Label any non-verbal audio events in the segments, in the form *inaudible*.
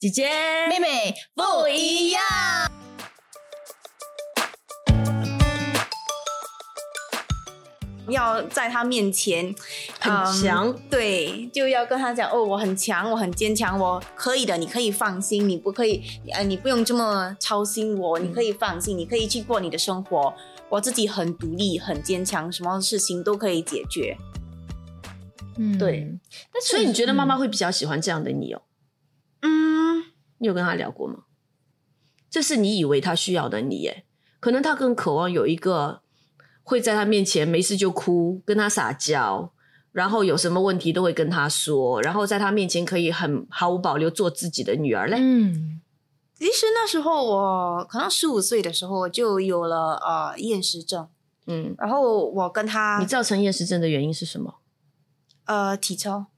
姐姐妹妹不一样。要在他面前很嗯强对，就要跟他讲哦，我很强，我很坚强，我可以的，你可以放心，你不可以，呃，你不用这么操心我，你可以放心，你可以去过你的生活，我自己很独立，很坚强，什么事情都可以解决。嗯对，那所以你觉得妈妈会比较喜欢这样的你哦？嗯，你有跟他聊过吗？这是你以为他需要的你耶，可能他更渴望有一个会在他面前没事就哭，跟他撒娇，然后有什么问题都会跟他说，然后在他面前可以很毫无保留做自己的女儿嘞。嗯其实那时候我可能十五岁的时候就有了呃厌食症，嗯，然后我跟他你造成厌食症的原因是什么？呃体操，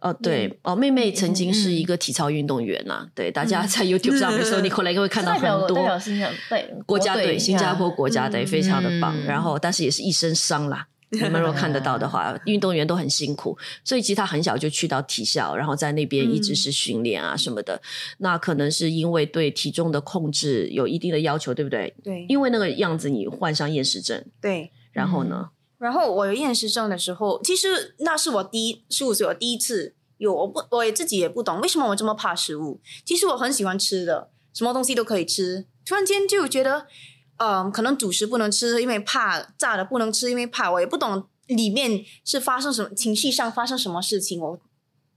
哦，对，哦，妹妹曾经是一个体操运动员呐、对，大家在 YouTube 上面搜，你回来会看到很多代表新加对国家队，新加坡国家队嗯非常的棒，嗯然后但是也是一身伤啦。*laughs* 你们如果看得到的话，运动员都很辛苦，所以其实他很小就去到体校，然后在那边一直是训练啊什么的。那可能是因为对体重的控制有一定的要求，对不对？对因为那个样子，你患上厌食症，对。然后呢？然后我有厌食症的时候，其实那是我第一十五岁我第一次有，我不我也自己也不懂为什么我这么怕食物。其实我很喜欢吃的，什么东西都可以吃。突然间就觉得，嗯、可能主食不能吃，因为怕；炸的不能吃，因为怕。我也不懂里面是发生什么情绪上发生什么事情，我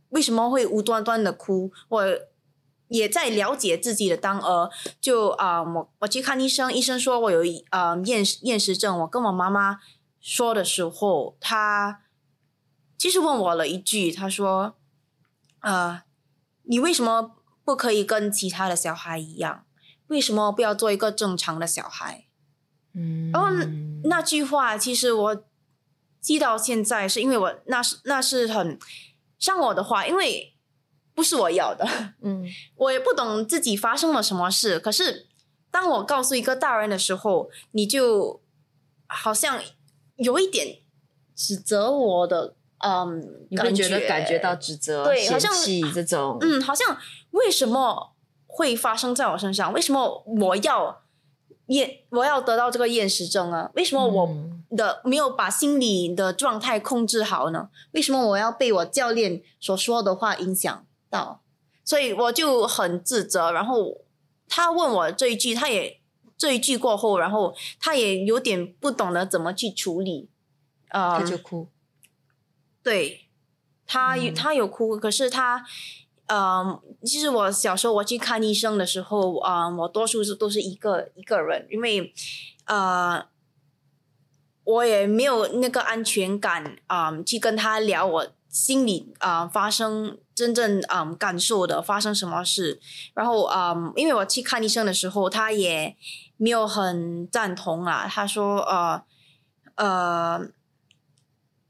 为什么会无端端的哭？我也在了解自己的当儿，就啊、我我去看医生，医生说我有呃厌食厌食症。我跟我妈妈说的时候，他其实问我了一句，他说：“呃，你为什么不可以跟其他的小孩一样？为什么不要做一个正常的小孩？”嗯然后那句话其实我记到现在，是因为我那是那是很伤我的话，因为不是我要的。嗯，*laughs* 我也不懂自己发生了什么事，可是当我告诉一个大人的时候，你就好像有一点指责我的，嗯，你会感觉得感觉到指责、对好像这种，嗯，好像为什么会发生在我身上？为什么我要厌我要得到这个厌食症啊？为什么我嗯的没有把心理的状态控制好呢？为什么我要被我教练所说的话影响到？所以我就很自责。然后他问我这一句，他也这一句过后，然后他也有点不懂得怎么去处理。呃，他就哭。对他他有哭，可是他，嗯，其实我小时候我去看医生的时候，啊、我多数是都是一个一个人，因为呃，我也没有那个安全感啊、去跟他聊我心里啊、发生真正啊、感受的发生什么事，然后啊、因为我去看医生的时候，他也没有很赞同啊，他说呃呃。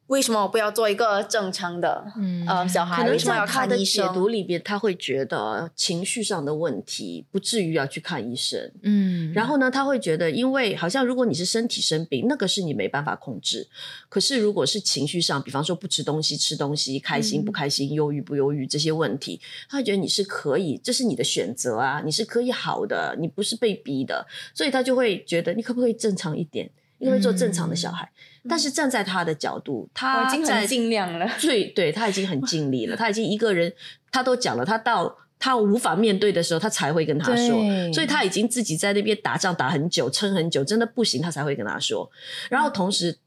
为什么我不要做一个正常的、嗯呃小孩？为什么要看医生？解读里边，他会觉得情绪上的问题不至于要去看医生。嗯然后呢，他会觉得，因为好像如果你是身体生病，那个是你没办法控制。可是如果是情绪上，比方说不吃东西、吃东西、开心不开心、忧郁不忧郁这些问题，他会觉得你是可以，这是你的选择啊，你是可以好的，你不是被逼的，所以他就会觉得你可不可以正常一点，你可不可以做正常的小孩？但是站在他的角度，他已经很尽量了。最对他已经很尽力了，他已经一个人，他都讲了，他到他无法面对的时候，他才会跟他说，所以他已经自己在那边打仗打很久，撑很久，真的不行，他才会跟他说。然后同时，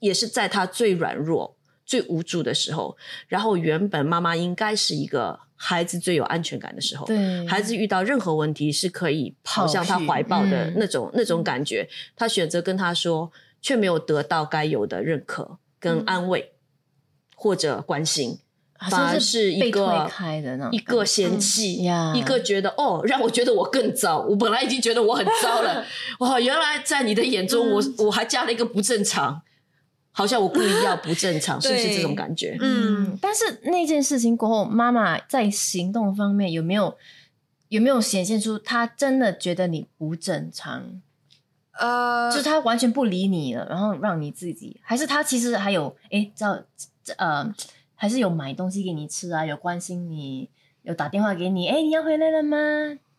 也是在他最软弱、最无助的时候，然后原本妈妈应该是一个孩子最有安全感的时候，对孩子遇到任何问题是可以跑向他怀抱的嗯那种、那种感觉，他选择跟他说，却没有得到该有的认可跟安慰、或者关心，好反而是一个开的那一个嫌弃，嗯呀一个觉得哦，让我觉得我更糟。我本来已经觉得我很糟了，*laughs* 哇，原来在你的眼中，我我还加了一个不正常，好像我故意要不正常，*laughs* 是不是这种感觉？嗯，但是那件事情过后，妈妈在行动方面有没有有没有显现出她真的觉得你不正常？呃，就是她完全不理你了，然后让你自己，还是她其实还有诶，知道这呃，还是有买东西给你吃啊，有关心你有打电话给你，哎，你要回来了吗？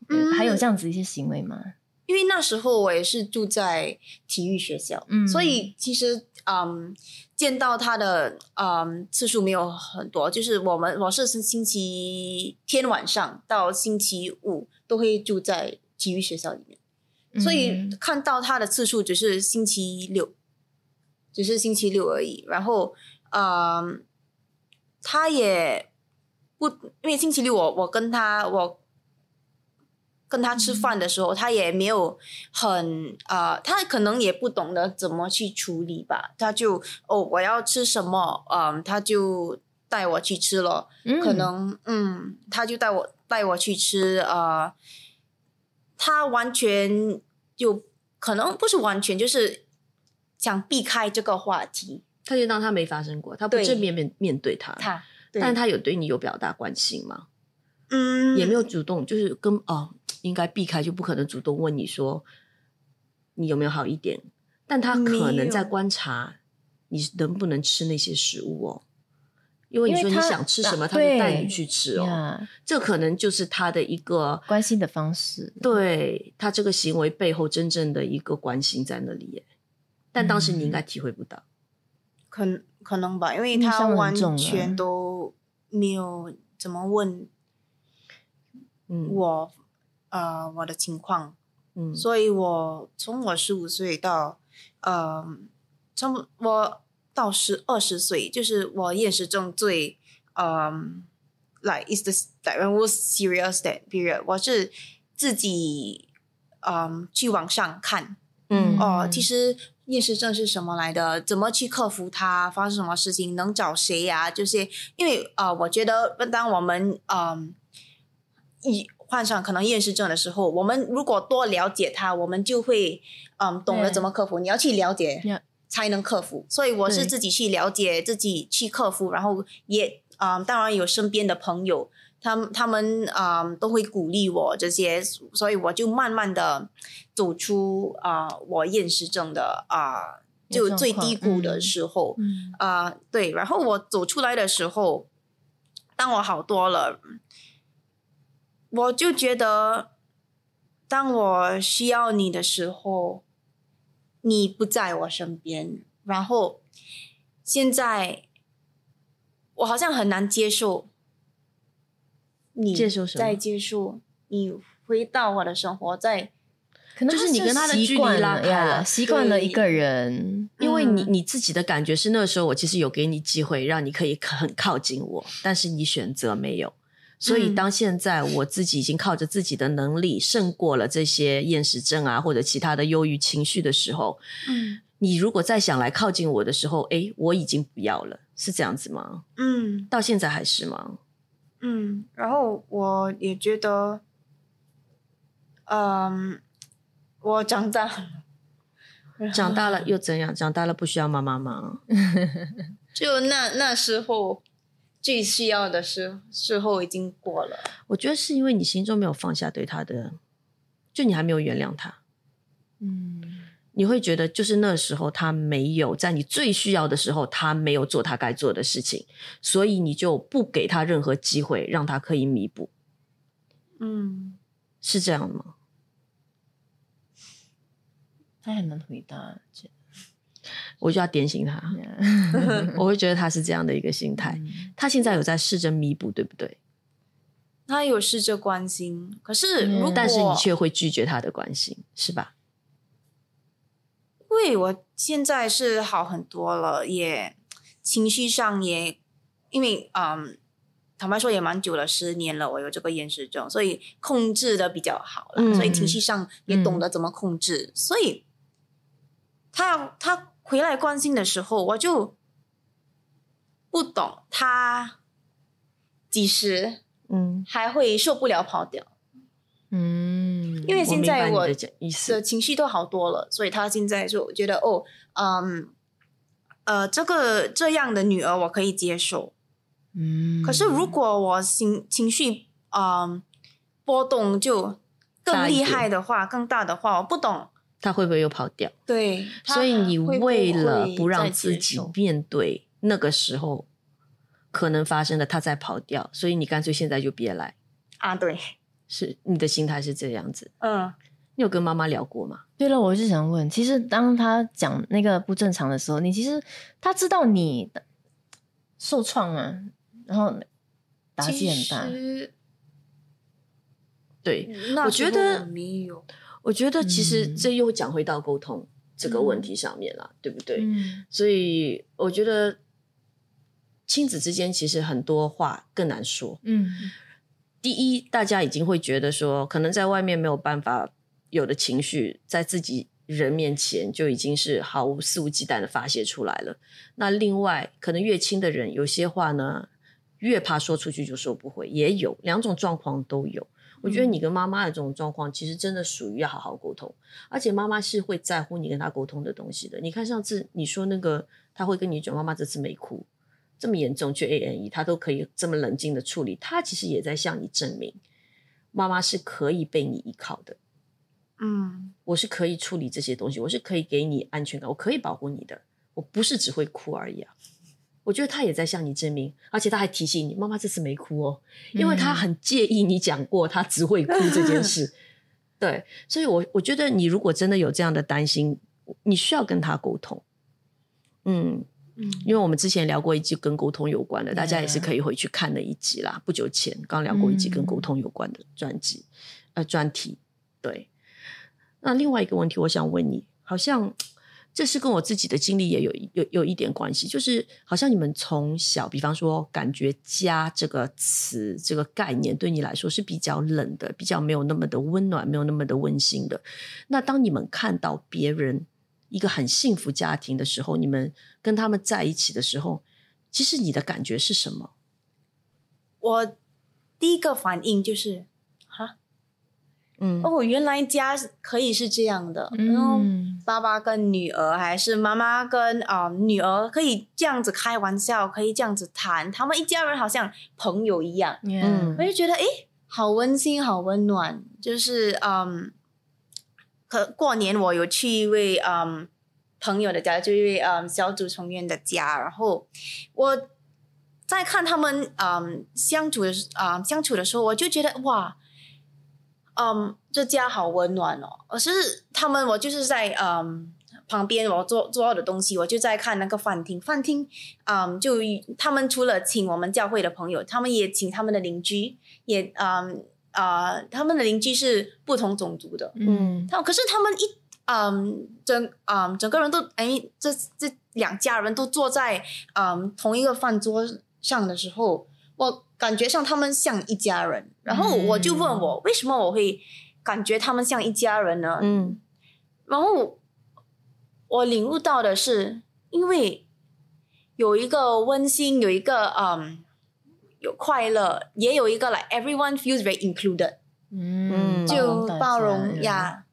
嗯还有这样子一些行为吗？因为那时候我也是住在体育学校，嗯所以其实嗯，见到他的嗯次数没有很多，就是我们我是星期天晚上到星期五都会住在体育学校里面，所以嗯看到他的次数只是星期六，只是星期六而已。然后嗯，他也不因为星期六我我跟他我。跟他吃饭的时候，他也没有很呃，他可能也不懂得怎么去处理吧。他就哦，我要吃什么，嗯，他就带我去吃了。可能嗯，他就带我带我去吃呃，他完全就可能不是完全，就是想避开这个话题。他就当他没发生过，他不对正面面面对他，他，但他有对你有表达关心吗？嗯也没有主动，就是跟哦，应该避开，就不可能主动问你说你有没有好一点，但他可能在观察你能不能吃那些食物哦。因为你说你想吃什么，啊他就带你去吃哦。呀这可能就是他的一个关心的方式，对他这个行为背后真正的一个关心在那里耶。但当时你应该体会不到，可可能吧，因为他完全都没有怎么问嗯我呃我的情况，嗯，所以我从我十五岁到呃，从我到十二十岁，就是我厌食症最嗯、like is the like when was serious that period，我是自己嗯去网上看嗯哦，其实厌食症是什么来的？怎么去克服它？发生什么事情？能找谁呀、这些，因为呃，我觉得当我们嗯一患上可能厌食症的时候，我们如果多了解他，我们就会嗯懂得怎么克服。你要去了解才能克服。所以我是自己去了解，自己去克服，然后也嗯，当然有身边的朋友。他们他们嗯都会鼓励我这些，所以我就慢慢的走出啊、我厌食症的啊、就最低谷的嗯时候，嗯啊、对，然后我走出来的时候，当我好多了，我就觉得，当我需要你的时候，你不在我身边，然后现在我好像很难接受你接受什么？再接受你回到我的生活，在可能就是你跟他的距离拉开了习惯了一个人，因为你嗯。你自己的感觉是那个时候我其实有给你机会让你可以很靠近我，但是你选择没有。所以嗯当现在我自己已经靠着自己的能力胜过了这些厌食症啊或者其他的忧郁情绪的时候，嗯你如果再想来靠近我的时候，哎，我已经不要了，是这样子吗？嗯到现在还是吗？嗯，然后我也觉得，嗯，我长大了，长大了又怎样？长大了不需要妈妈吗？*laughs* 就那那时候最需要的时时候已经过了。我觉得是因为你心中没有放下对他的，就你还没有原谅他。嗯，你会觉得，就是那时候他没有在你最需要的时候，他没有做他该做的事情，所以你就不给他任何机会，让他可以弥补，嗯是这样吗？他很难回答，这我就要点醒他，我会觉得他是这样的一个心态。嗯他现在有在试着弥补，对不对？他有试着关心，可是嗯如果但是你却会拒绝他的关心，是吧？因为我现在是好很多了，也情绪上也因为嗯，坦白说也蛮久了，十年了，我有这个厌食症，所以控制的比较好了，嗯所以情绪上也懂得怎么控制，所以他要他回来关心的时候，我就不懂他几时嗯，还会受不了跑掉。嗯，因为现在我的情绪都好多了，所以他现在就觉得哦，嗯，呃，这个这样的女儿我可以接受。嗯，可是如果我情情绪嗯波动就更厉害的话，更大的话，我不懂。他会不会又跑掉？对，所以你为了不让自己面对那个时候可能发生的，他再跑掉，所以你干脆现在就别来。啊，对，是你的心态是这样子。嗯，你有跟妈妈聊过吗？对了，我是想问，其实当他讲那个不正常的时候，你其实他知道你的受创啊，然后打击很大对，那我觉得没有，我觉得其实嗯这又讲回到沟通这个问题上面了，对不对？嗯所以我觉得亲子之间其实很多话更难说。嗯第一，大家已经会觉得说，可能在外面没有办法有的情绪，在自己人面前就已经是毫无肆无忌惮的发泄出来了。那另外，可能越亲的人，有些话呢，越怕说出去就说不回，也有两种状况都有。我觉得你跟妈妈的这种状况，其实真的属于要好好沟通，而且妈妈是会在乎你跟她沟通的东西的。你看上次你说那个，她会跟你讲，妈妈这次没哭，这么严重去 A N E，她都可以这么冷静的处理，她其实也在向你证明，妈妈是可以被你依靠的。嗯我是可以处理这些东西，我是可以给你安全感，我可以保护你的，我不是只会哭而已啊。我觉得他也在向你证明，而且他还提醒你，妈妈这次没哭哦，因为他很介意你讲过他只会哭这件事。*laughs* 对，所以我我觉得你如果真的有这样的担心，你需要跟他沟通。嗯，嗯因为我们之前聊过一集跟沟通有关的，大家也是可以回去看的一集啦。不久前刚聊过一集跟沟通有关的专辑，呃，专题。对，那另外一个问题，我想问你，好像这是跟我自己的经历也有有有一点关系，就是好像你们从小，比方说，感觉“家”这个词、这个概念对你来说是比较冷的，比较没有那么的温暖，没有那么的温馨的。那当你们看到别人一个很幸福家庭的时候，你们跟他们在一起的时候，其实你的感觉是什么？我第一个反应就是，嗯哦，原来家可以是这样的，然后嗯爸爸跟女儿，还是妈妈跟啊、呃女儿，可以这样子开玩笑，可以这样子谈，他们一家人好像朋友一样，嗯我就觉得诶，好温馨，好温暖。就是嗯，可过年我有去一位嗯朋友的家，就一位嗯小组成员的家，然后我在看他们嗯相处的时啊、相处的时候，我就觉得哇。嗯，这家好温暖哦！可是他们，我就是在嗯旁边，我做做的东西，我就在看那个饭厅。饭厅，嗯，就他们除了请我们教会的朋友，他们也请他们的邻居，也嗯啊、他们的邻居是不同种族的。嗯他可是他们一嗯整嗯整个人都哎，这这两家人都坐在嗯同一个饭桌上的时候，我感觉上他们像一家人。然后我就问我，为什么我会感觉他们像一家人呢？嗯然后我领悟到的是，因为有一个温馨，有一个嗯有快乐，也有一个 like everyone feels very included。嗯就包容呀。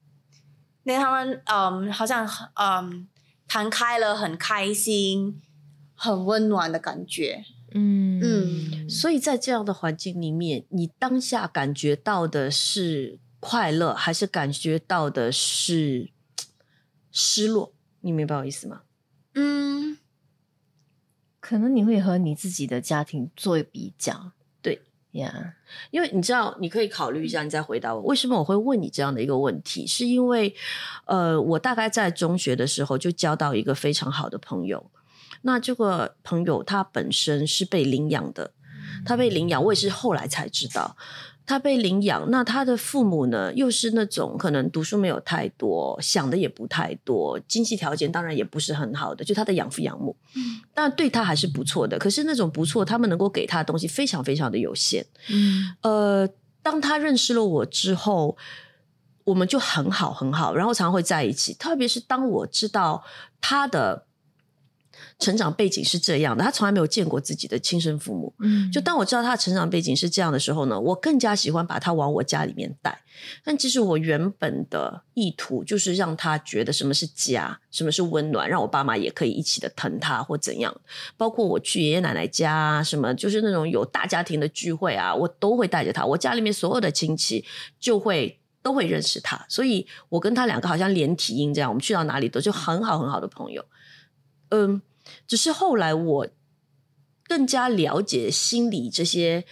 那他们嗯，好像嗯谈开了，很开心，很温暖的感觉。嗯嗯所以在这样的环境里面，你当下感觉到的是快乐，还是感觉到的是失落？你明白我意思吗？嗯，可能你会和你自己的家庭做比较，对呀，因为你知道，你可以考虑一下，你再回答我，为什么我会问你这样的一个问题？是因为，呃，我大概在中学的时候就交到一个非常好的朋友，那这个朋友他本身是被领养的，他被领养，我也是后来才知道。他被领养，那他的父母呢，又是那种可能读书没有太多，想的也不太多，经济条件当然也不是很好的，就他的养父养母，但对他还是不错的。可是那种不错，他们能够给他的东西非常非常的有限。嗯呃，当他认识了我之后，我们就很好很好，然后常常会在一起。特别是当我知道他的成长背景是这样的，他从来没有见过自己的亲生父母。嗯就当我知道他的成长背景是这样的时候呢，我更加喜欢把他往我家里面带。但其实我原本的意图就是让他觉得什么是家，什么是温暖，让我爸妈也可以一起的疼他或怎样。包括我去爷爷奶奶家啊，什么就是那种有大家庭的聚会啊，我都会带着他。我家里面所有的亲戚就会。都会认识他，所以我跟他两个好像连体婴这样，我们去到哪里都就很好很好的朋友。嗯，只是后来我更加了解心理这些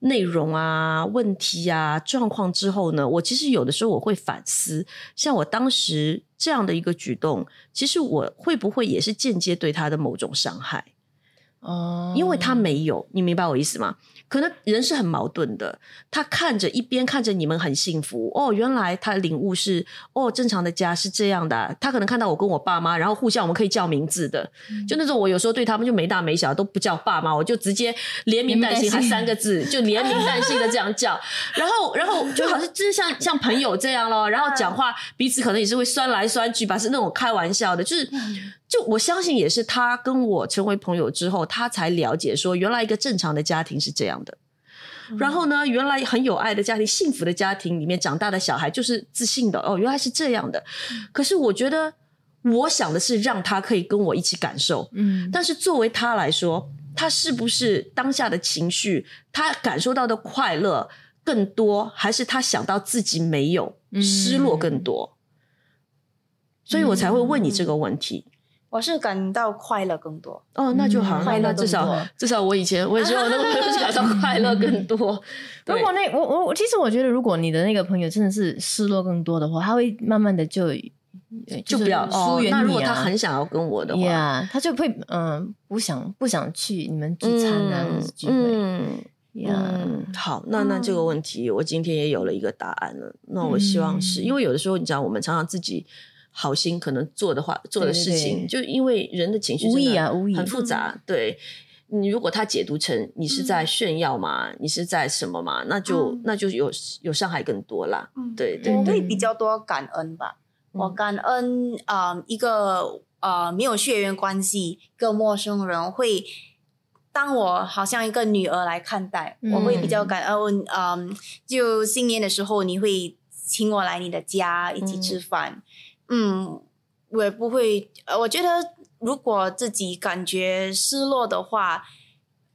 内容啊、问题啊、状况之后呢，我其实有的时候我会反思，像我当时这样的一个举动，其实我会不会也是间接对他的某种伤害？哦，因为他没有，你明白我意思吗？可能人是很矛盾的，他看着一边看着你们很幸福哦，原来他领悟是哦，正常的家是这样的啊、他可能看到我跟我爸妈，然后互相我们可以叫名字的，就那种我有时候对他们就没大没小都不叫爸妈，我就直接连名带姓，还三个字，就连名带姓的这样叫，*laughs* 然后然后就好像就是像像朋友这样咯，然后讲话彼此可能也是会酸来酸去吧，是那种开玩笑的，就是。就我相信，也是他跟我成为朋友之后，他才了解说，原来一个正常的家庭是这样的。然后呢，原来很有爱的家庭、幸福的家庭里面长大的小孩就是自信的哦，原来是这样的。可是我觉得，我想的是让他可以跟我一起感受，嗯，但是作为他来说，他是不是当下的情绪，他感受到的快乐更多，还是他想到自己没有，嗯失落更多？所以我才会问你这个问题。我是感到快乐更多。哦，那就好，嗯那那至少快乐更多至少我以前我也觉得我那个朋友是感到快乐更多。*laughs* 如果那我我我其实我觉得，如果你的那个朋友真的是失落更多的话，他会慢慢的就呃就是不要疏哦，远那如果。他很想要跟我的话，呀他就会嗯不想不想去你们聚餐啊，或者是聚会嗯好，那那这个问题我今天也有了一个答案了。那我希望是、嗯因为有的时候你知道，我们常常自己好心可能做的话做的事情，对就因为人的情绪无意啊无意很复杂，对。你如果他解读成你是在炫耀嘛，你是在什么嘛，那就、嗯那就有有伤害更多啦。嗯对对对，我会比较多感恩吧。我嗯感恩啊、呃一个呃没有血缘关系一个陌生人会当我好像一个女儿来看待，嗯我会比较感恩。嗯、就新年的时候你会请我来你的家一起吃饭，嗯我也不会。呃，我觉得如果自己感觉失落的话，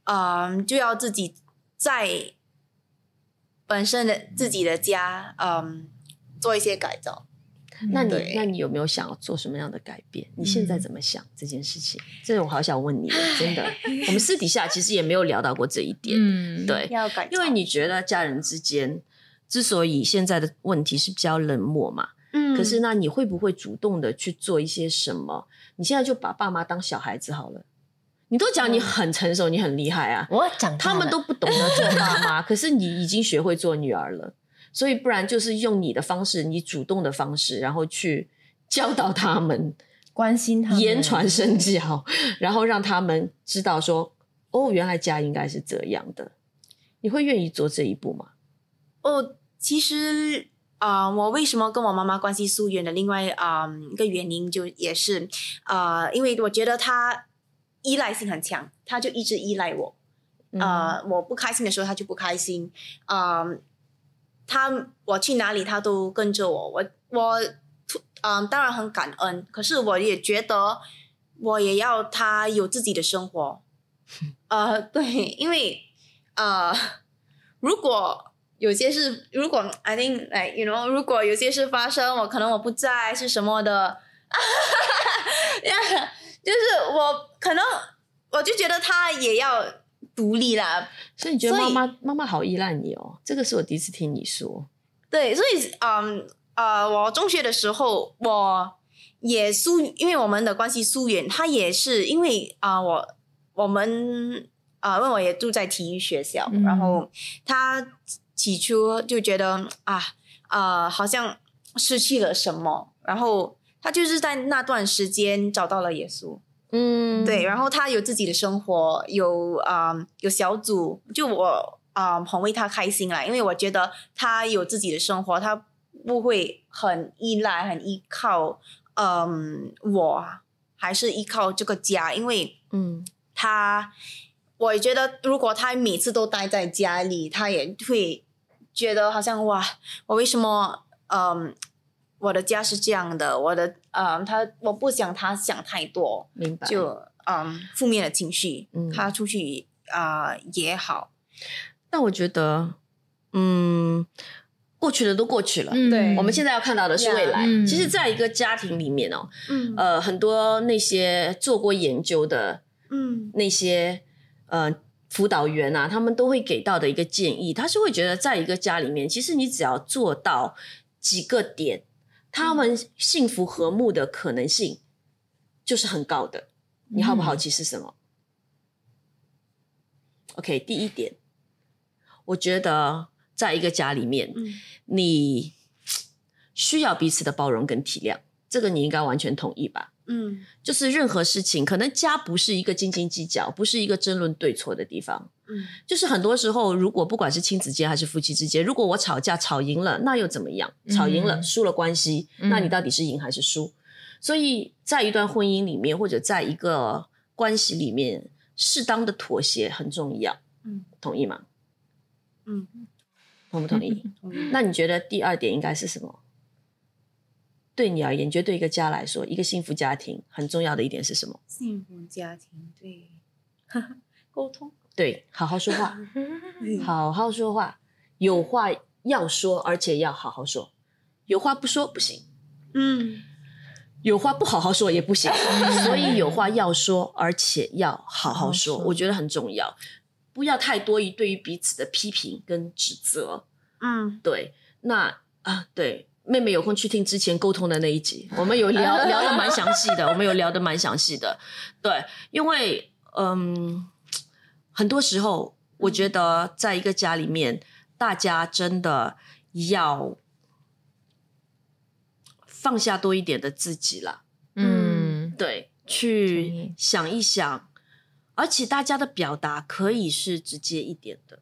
嗯、就要自己在本身的自己的家，嗯，做一些改造。那你那你有没有想要做什么样的改变？你现在怎么想这件事情？这我好想问你了，真的。我们私底下其实也没有聊到过这一点，嗯，对，要改，因为你觉得家人之间之所以现在的问题是比较冷漠嘛，嗯可是那你会不会主动的去做一些什么？你现在就把爸妈当小孩子好了。你都讲你很成熟，你很厉害啊，我讲他们都不懂得做爸妈，可是你已经学会做女儿了，所以不然就是用你的方式，你主动的方式，然后去教导他们，关心他们言传身教，然后让他们知道说，哦，原来家应该是这样的。你会愿意做这一步吗？哦，其实啊、我为什么跟我妈妈关系疏远的另外啊、一个原因，就也是啊、因为我觉得她依赖性很强，她就一直依赖我。嗯呃，我不开心的时候，她就不开心。啊、她我去哪里，她都跟着我。我我嗯、当然很感恩，可是我也觉得我也要她有自己的生活。*laughs* 呃，对，因为呃，如果有些事，如果 I think like you know，如果有些事发生，我可能我不在是什么的，*laughs* 就是我可能我就觉得他也要独立啦，所以你觉得妈妈妈妈好依赖你哦？这个是我第一次听你说。对，所以嗯呃，我中学的时候我也疏，因为我们的关系疏远，他也是因为啊、我我们啊、因为我也住在体育学校，嗯然后他起初就觉得啊啊、好像失去了什么，然后他就是在那段时间找到了耶稣，嗯。对，然后他有自己的生活，有啊、有小组，就我啊、很为他开心啦，因为我觉得他有自己的生活，他不会很依赖、很依靠，嗯，我还是依靠这个家，因为嗯。他，我觉得如果他每次都待在家里，他也会觉得好像哇，我为什么嗯。我的家是这样的，我的嗯，他我不想他想太多，明白。就嗯负面的情绪，嗯他出去啊、也好，但我觉得，嗯，过去的都过去了。嗯对我们现在要看到的是未来。嗯其实，在一个家庭里面哦，嗯呃，很多那些做过研究的嗯那些呃辅导员啊，他们都会给到的一个建议，他是会觉得在一个家里面，其实你只要做到几个点，他们幸福和睦的可能性就是很高的。你好不好奇是什么？OK，第一点，我觉得在一个家里面，嗯你需要彼此的包容跟体谅，这个你应该完全同意吧？嗯就是任何事情，可能家不是一个斤斤计较，不是一个争论对错的地方。嗯就是很多时候，如果不管是亲子间还是夫妻之间，如果我吵架吵赢了，那又怎么样？吵赢了，嗯输了关系，嗯那你到底是赢还是输？所以在一段婚姻里面，或者在一个关系里面，适当的妥协很重要。嗯同意吗？嗯，同不同意？*laughs* 同意那你觉得第二点应该是什么？对你而言，你觉得对一个家来说，一个幸福家庭很重要的一点是什么？幸福家庭对 *laughs* 沟通，对，好好说话，*laughs* 嗯好好说话，有话要说，而且要好好说。有话不说不行，嗯有话不好好说也不行，*laughs* 所以有话要说，而且要好好说，好好说我觉得很重要。不要太多于对于彼此的批评跟指责。嗯对，那啊，对，妹妹有空去听之前沟通的那一集，*laughs* 我们有聊聊的蛮详细的，我们有聊的蛮详细的。对，因为嗯，很多时候我觉得在一个家里面，大家真的要放下多一点的自己啦。嗯，对，去想一想，而且大家的表达可以是直接一点的。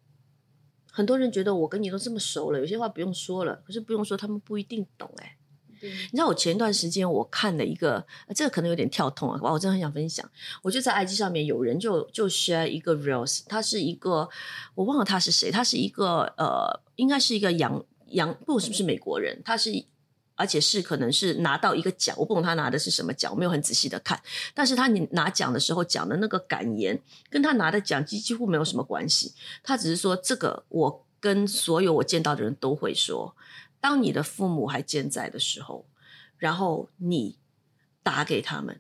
很多人觉得我跟你都这么熟了，有些话不用说了，可是不用说，他们不一定懂哎、对你知道我前一段时间我看了一个，呃这个可能有点跳痛啊，哇，我真的很想分享。我就在 IG 上面有人就就 share 一个 reels，他是一个我忘了他是谁，他是一个呃，应该是一个洋洋，不是不是美国人，他是而且是可能是拿到一个奖，我不懂他拿的是什么奖，我没有很仔细的看，但是他你拿奖的时候讲的那个感言，跟他拿的奖几几乎没有什么关系，他只是说这个我跟所有我见到的人都会说，当你的父母还健在的时候，然后你打给他们，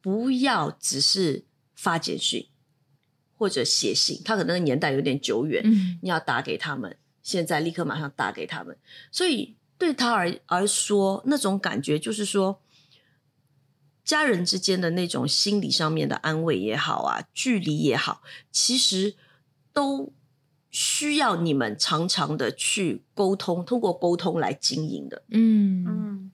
不要只是发简讯或者写信，他可能年代有点久远，嗯。你要打给他们，现在立刻马上打给他们。所以对他而而说，那种感觉就是说，家人之间的那种心理上面的安慰也好啊，距离也好，其实都需要你们常常的去沟通，通过沟通来经营的。嗯嗯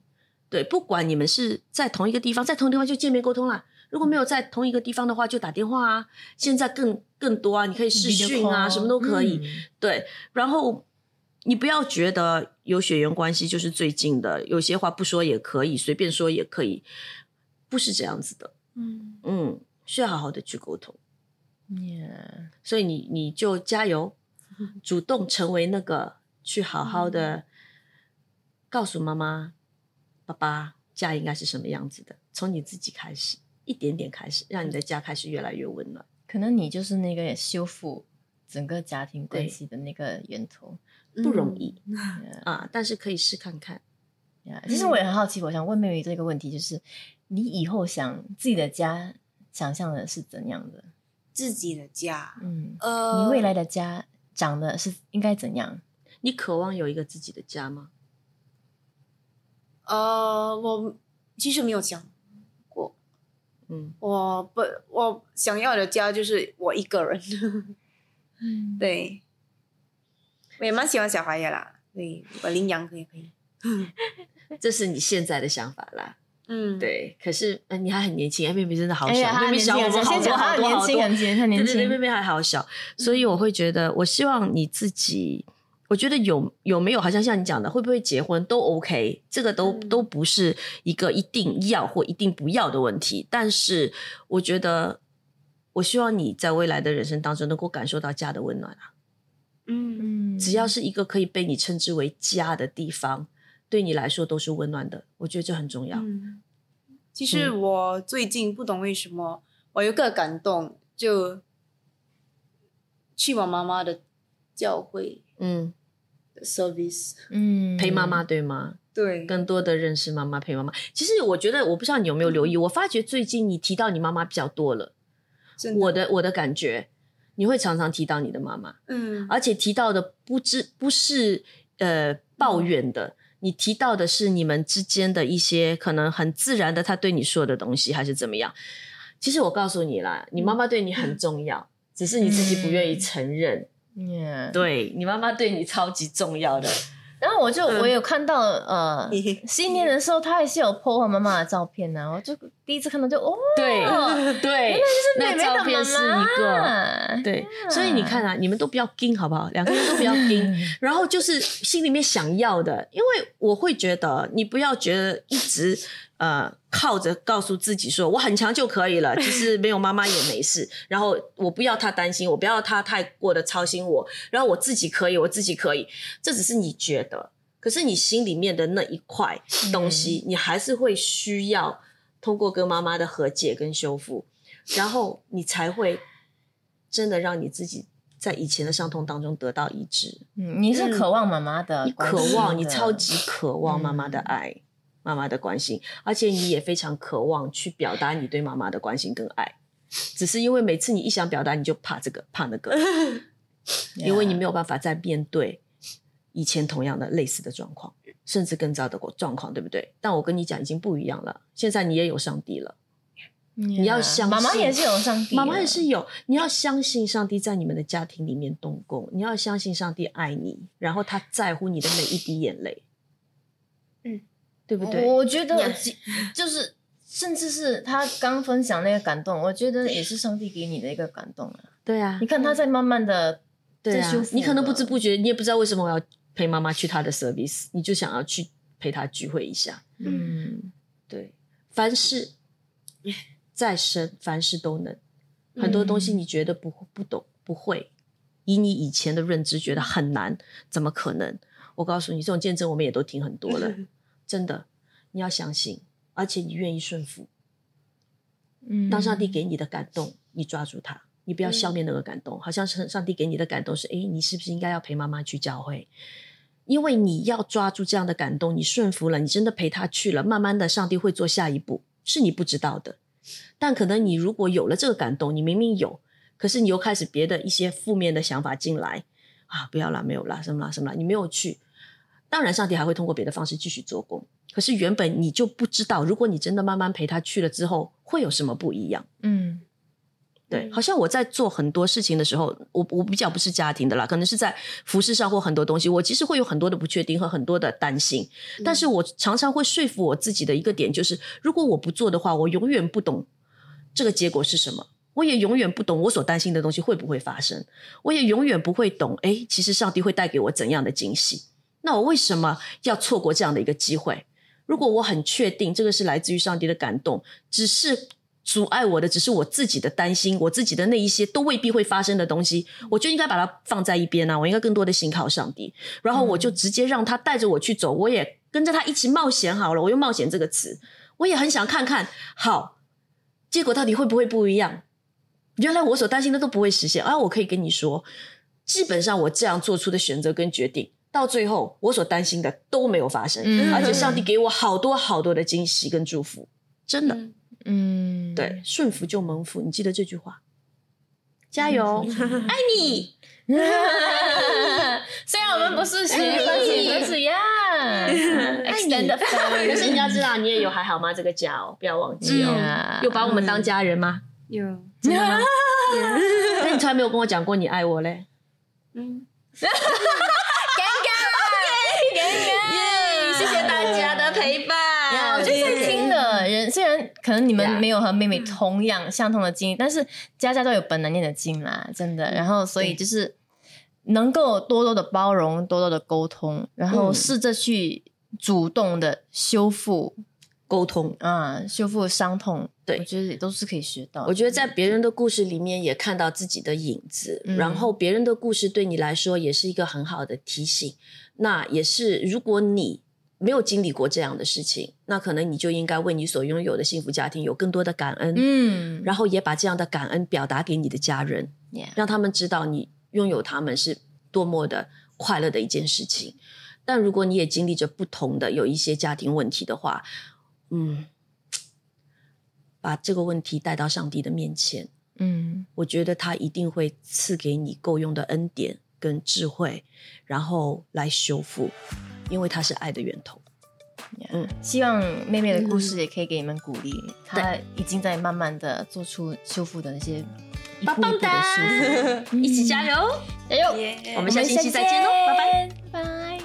对，不管你们是在同一个地方，在同一个地方就见面沟通啦。如果没有在同一个地方的话，就打电话啊。现在更更多啊，你可以视讯啊，什么都可以。嗯对，然后你不要觉得有血缘关系就是最近的，有些话不说也可以，随便说也可以，不是这样子的。嗯嗯，需要好好的去沟通。Yeah 所以你你就加油，*laughs* 主动成为那个去好好的告诉妈妈、爸爸家应该是什么样子的，从你自己开始，一点点开始，让你的家开始越来越温暖。可能你就是那个修复整个家庭关对系的那个源头。不容易嗯啊，但是可以试看看。呀其实我也很好奇，我想问妹妹这个问题，就是你以后想自己的家想象的是怎样的？自己的家，嗯，呃，你未来的家长的是应该怎样？你渴望有一个自己的家吗？呃，我其实没有想过，嗯，我不，我想要的家就是我一个人。*laughs* 嗯，对，我也蛮喜欢小孩的啦。对，如果领养可以可以。*laughs* 这是你现在的想法啦。嗯，，对，可是、呃、你还很年轻，哎妹妹真的好小，妹妹小我们好年轻，多好多。很年，轻年对对对，妹。妹还好小，所以我会觉得，我希望你自己，我觉得有有没有，好像像你讲的，会不会结婚都 OK，这个都、嗯都不是一个一定要或一定不要的问题。但是我觉得，我希望你在未来的人生当中能够感受到家的温暖啊，嗯嗯，只要是一个可以被你称之为家的地方，对你来说都是温暖的。我觉得这很重要。嗯，其实我最近不懂为什么，我有个感动，就去我妈妈的教会嗯，service。嗯陪妈妈对吗？对，更多的认识妈妈，陪妈妈。其实我觉得，我不知道你有没有留意，我发觉最近你提到你妈妈比较多了。真我的我的感觉，你会常常提到你的妈妈，嗯而且提到的不知不是呃抱怨的，你提到的是你们之间的一些可能很自然的他对你说的东西，还是怎么样？其实我告诉你啦，你妈妈对你很重要，只是你自己不愿意承认。对你妈妈对你超级重要的，然后我就嗯我有看到呃新年的时候，他还是有 po 我妈妈的照片呢、我就第一次看到就哦，对对，那妹妹的照片是妈一个。妈，对，所以你看啊，你们都不要盯，好不好？两个人都不要盯，*laughs* 然后就是心里面想要的，因为我会觉得你不要觉得一直呃靠着告诉自己说我很强就可以了，其实没有妈妈也没事，然后我不要他担心我，不要他太过的操心我，然后我自己可以，我自己可以，这只是你觉得，可是你心里面的那一块东西，你还是会需要通过跟妈妈的和解跟修复，然后你才会真的让你自己在以前的伤痛当中得到医治。嗯，你是渴望妈妈的渴望，你超级渴望妈妈的爱、妈妈的关心，而且你也非常渴望去表达你对妈妈的关心跟爱。只是因为每次你一想表达，你就怕这个怕那个，*laughs* 因为你没有办法再面对以前同样的类似的状况，甚至更糟的状况，对不对？但我跟你讲，已经不一样了。现在你也有上帝了，你要相信妈妈也是有上帝，妈妈也是有，你要相信上帝在你们的家庭里面动工，你要相信上帝爱你，然后他在乎你的每一滴眼泪，嗯，对不对？我觉得就是，甚至是他刚分享那个感动，我觉得也是上帝给你的一个感动啊。对啊你，看他在慢慢的对啊在修复，你可能不知不觉，你也不知道为什么我要陪妈妈去他的 service，你就想要去陪她聚会一下。嗯对，凡事 *laughs* 再深，凡事都能。很多东西你觉得不不懂不会，以你以前的认知觉得很难，怎么可能？我告诉你，这种见证我们也都听很多了，*laughs* 真的，你要相信，而且你愿意顺服。嗯当上帝给你的感动，你抓住它，你不要消灭那个感动。好像是上帝给你的感动是，诶，你是不是应该要陪妈妈去教会？因为你要抓住这样的感动，你顺服了，你真的陪他去了，慢慢的，上帝会做下一步，是你不知道的。但可能你如果有了这个感动，你明明有，可是你又开始别的一些负面的想法进来啊，不要啦，没有啦，什么啦，什么啦，你没有去。当然，上帝还会通过别的方式继续做工。可是原本你就不知道，如果你真的慢慢陪他去了之后，会有什么不一样？嗯对，嗯好像我在做很多事情的时候，我我比较不是家庭的啦，可能是在服饰上或很多东西，我其实会有很多的不确定和很多的担心。但是我常常会说服我自己的一个点就是，如果我不做的话，我永远不懂这个结果是什么。我也永远不懂我所担心的东西会不会发生，我也永远不会懂，诶，其实上帝会带给我怎样的惊喜？那我为什么要错过这样的一个机会？如果我很确定这个是来自于上帝的感动，只是阻碍我的只是我自己的担心，我自己的那一些都未必会发生的东西，我就应该把它放在一边啊！我应该更多的信靠上帝，然后我就直接让他带着我去走，我也跟着他一起冒险好了。我用冒险这个词，我也很想看看，好，结果到底会不会不一样？原来我所担心的都不会实现啊！我可以跟你说，基本上我这样做出的选择跟决定，到最后我所担心的都没有发生，嗯而且上帝给我好多好多的惊喜跟祝福，真的。嗯嗯，对，顺服就蒙福，你记得这句话。加油，爱你。*laughs* 虽然我们不是学分析，但是呀，extended 可是你要知道，你也有还好吗？这个家哦，不要忘记哦。嗯有把我们当家人吗？有真的吗？*laughs* 那你从来没有跟我讲过你爱我嘞？嗯，*laughs* 耶！谢谢大家的陪伴。我觉得在听的人，虽然可能你们没有和妹妹同样相同的经历，但是家家都有本难念的经啦，真的。然后，所以就是能够多多的包容，多多的沟通，然后嗯试着去主动的修复沟通，啊，修复伤痛。对我觉得也都是可以学到。我觉得在别人的故事里面也看到自己的影子，嗯然后别人的故事对你来说也是一个很好的提醒。那也是，如果你没有经历过这样的事情，那可能你就应该为你所拥有的幸福家庭有更多的感恩，嗯，然后也把这样的感恩表达给你的家人让他们知道你拥有他们是多么的快乐的一件事情。但如果你也经历着不同的有一些家庭问题的话，嗯，把这个问题带到上帝的面前，嗯我觉得他一定会赐给你够用的恩典跟智慧，然后来修复，因为他是爱的源头。嗯，希望妹妹的故事也可以给你们鼓励，她已经在慢慢的做出修复的那些一步一步的修复，*laughs* 一起加油！加油！耶我们下星期再见喽拜拜拜拜。